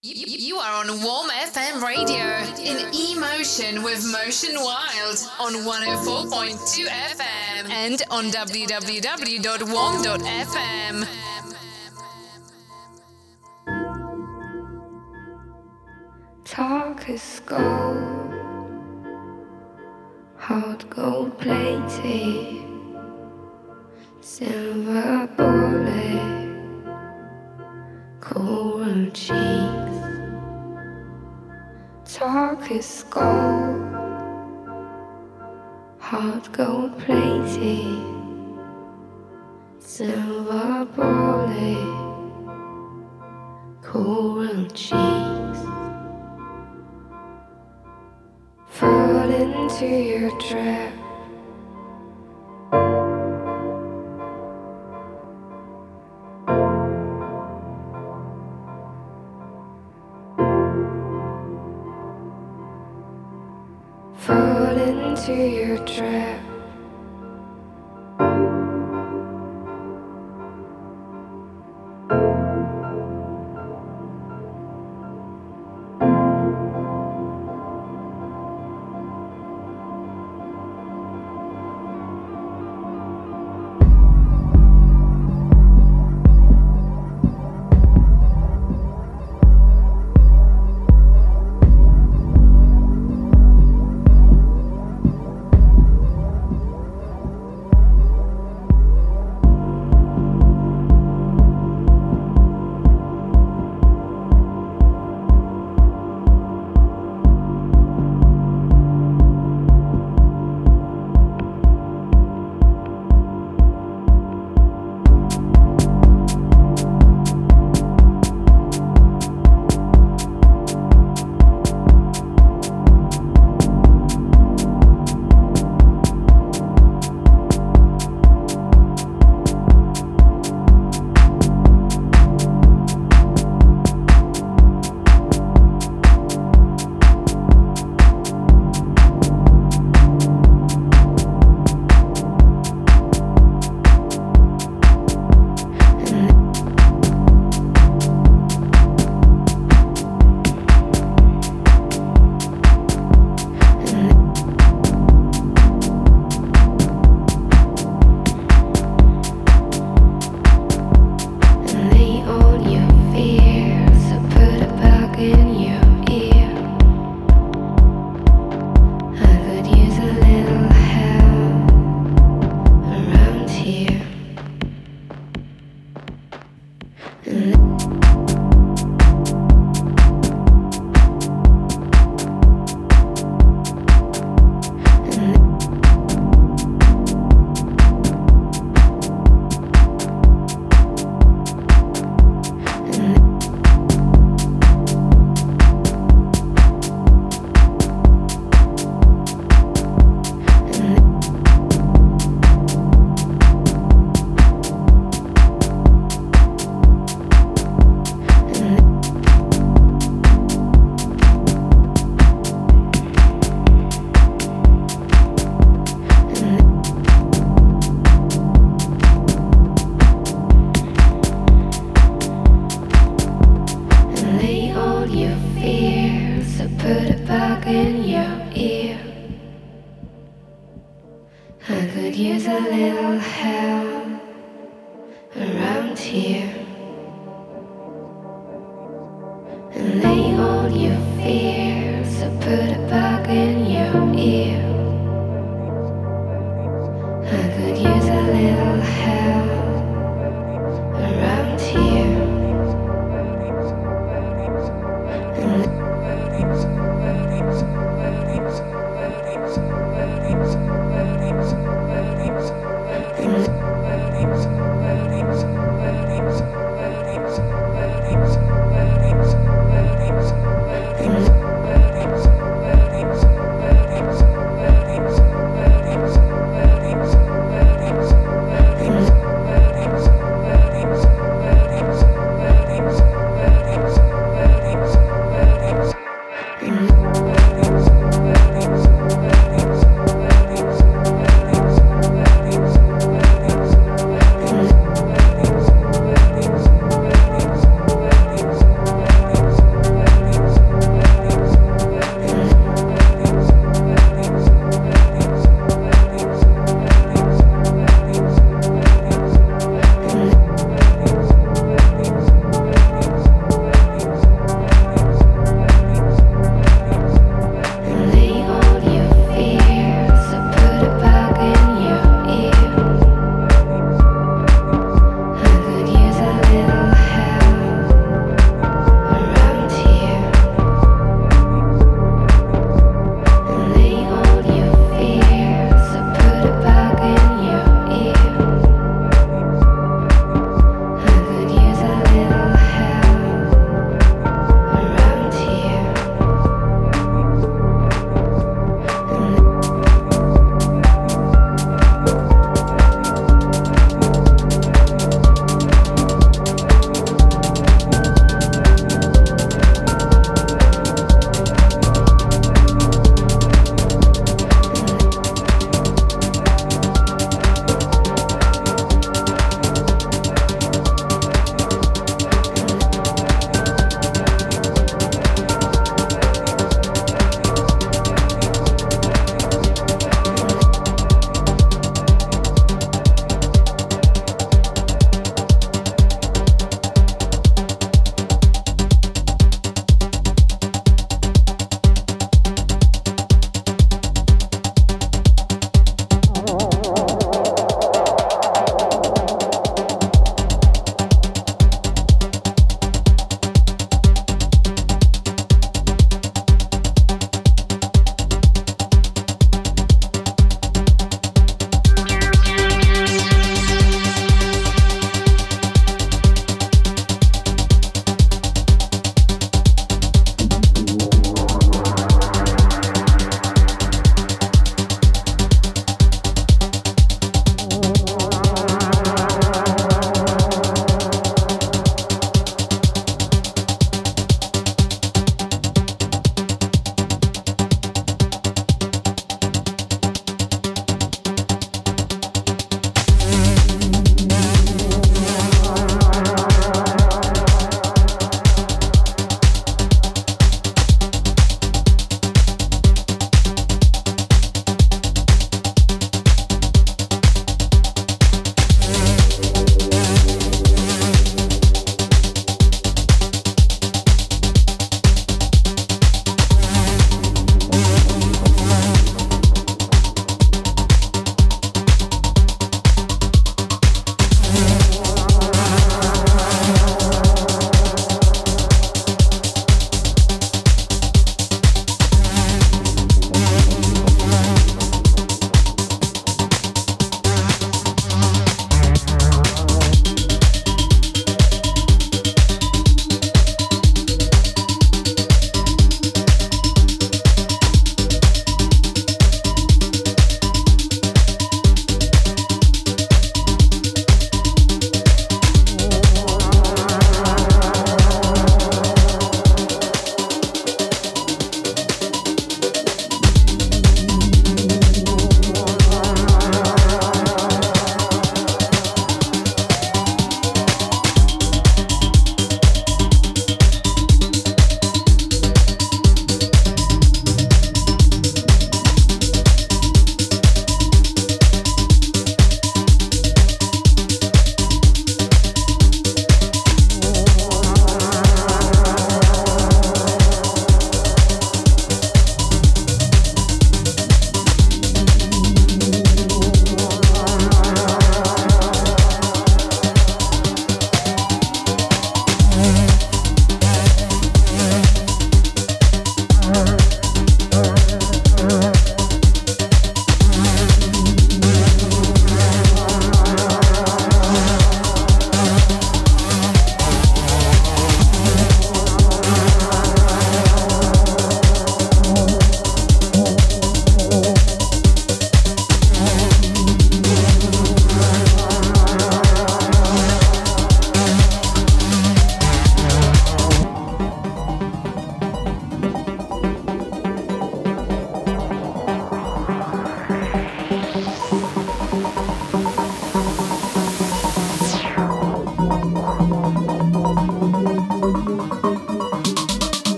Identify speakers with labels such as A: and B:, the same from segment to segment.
A: You, you are on Warm FM radio in emotion with Motion Wild on 104.2 FM and on www.warm.fm.
B: Talk is gold, hot gold plated, silver bullet, coral cheeks. Talk is gold, hot gold plated, silver bullet, coral cheeks. Fall into your trap. Into your trap. In your ear. I could use a little help around here.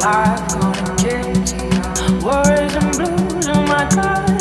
B: life gonna get you? Worries and blues in
C: my car.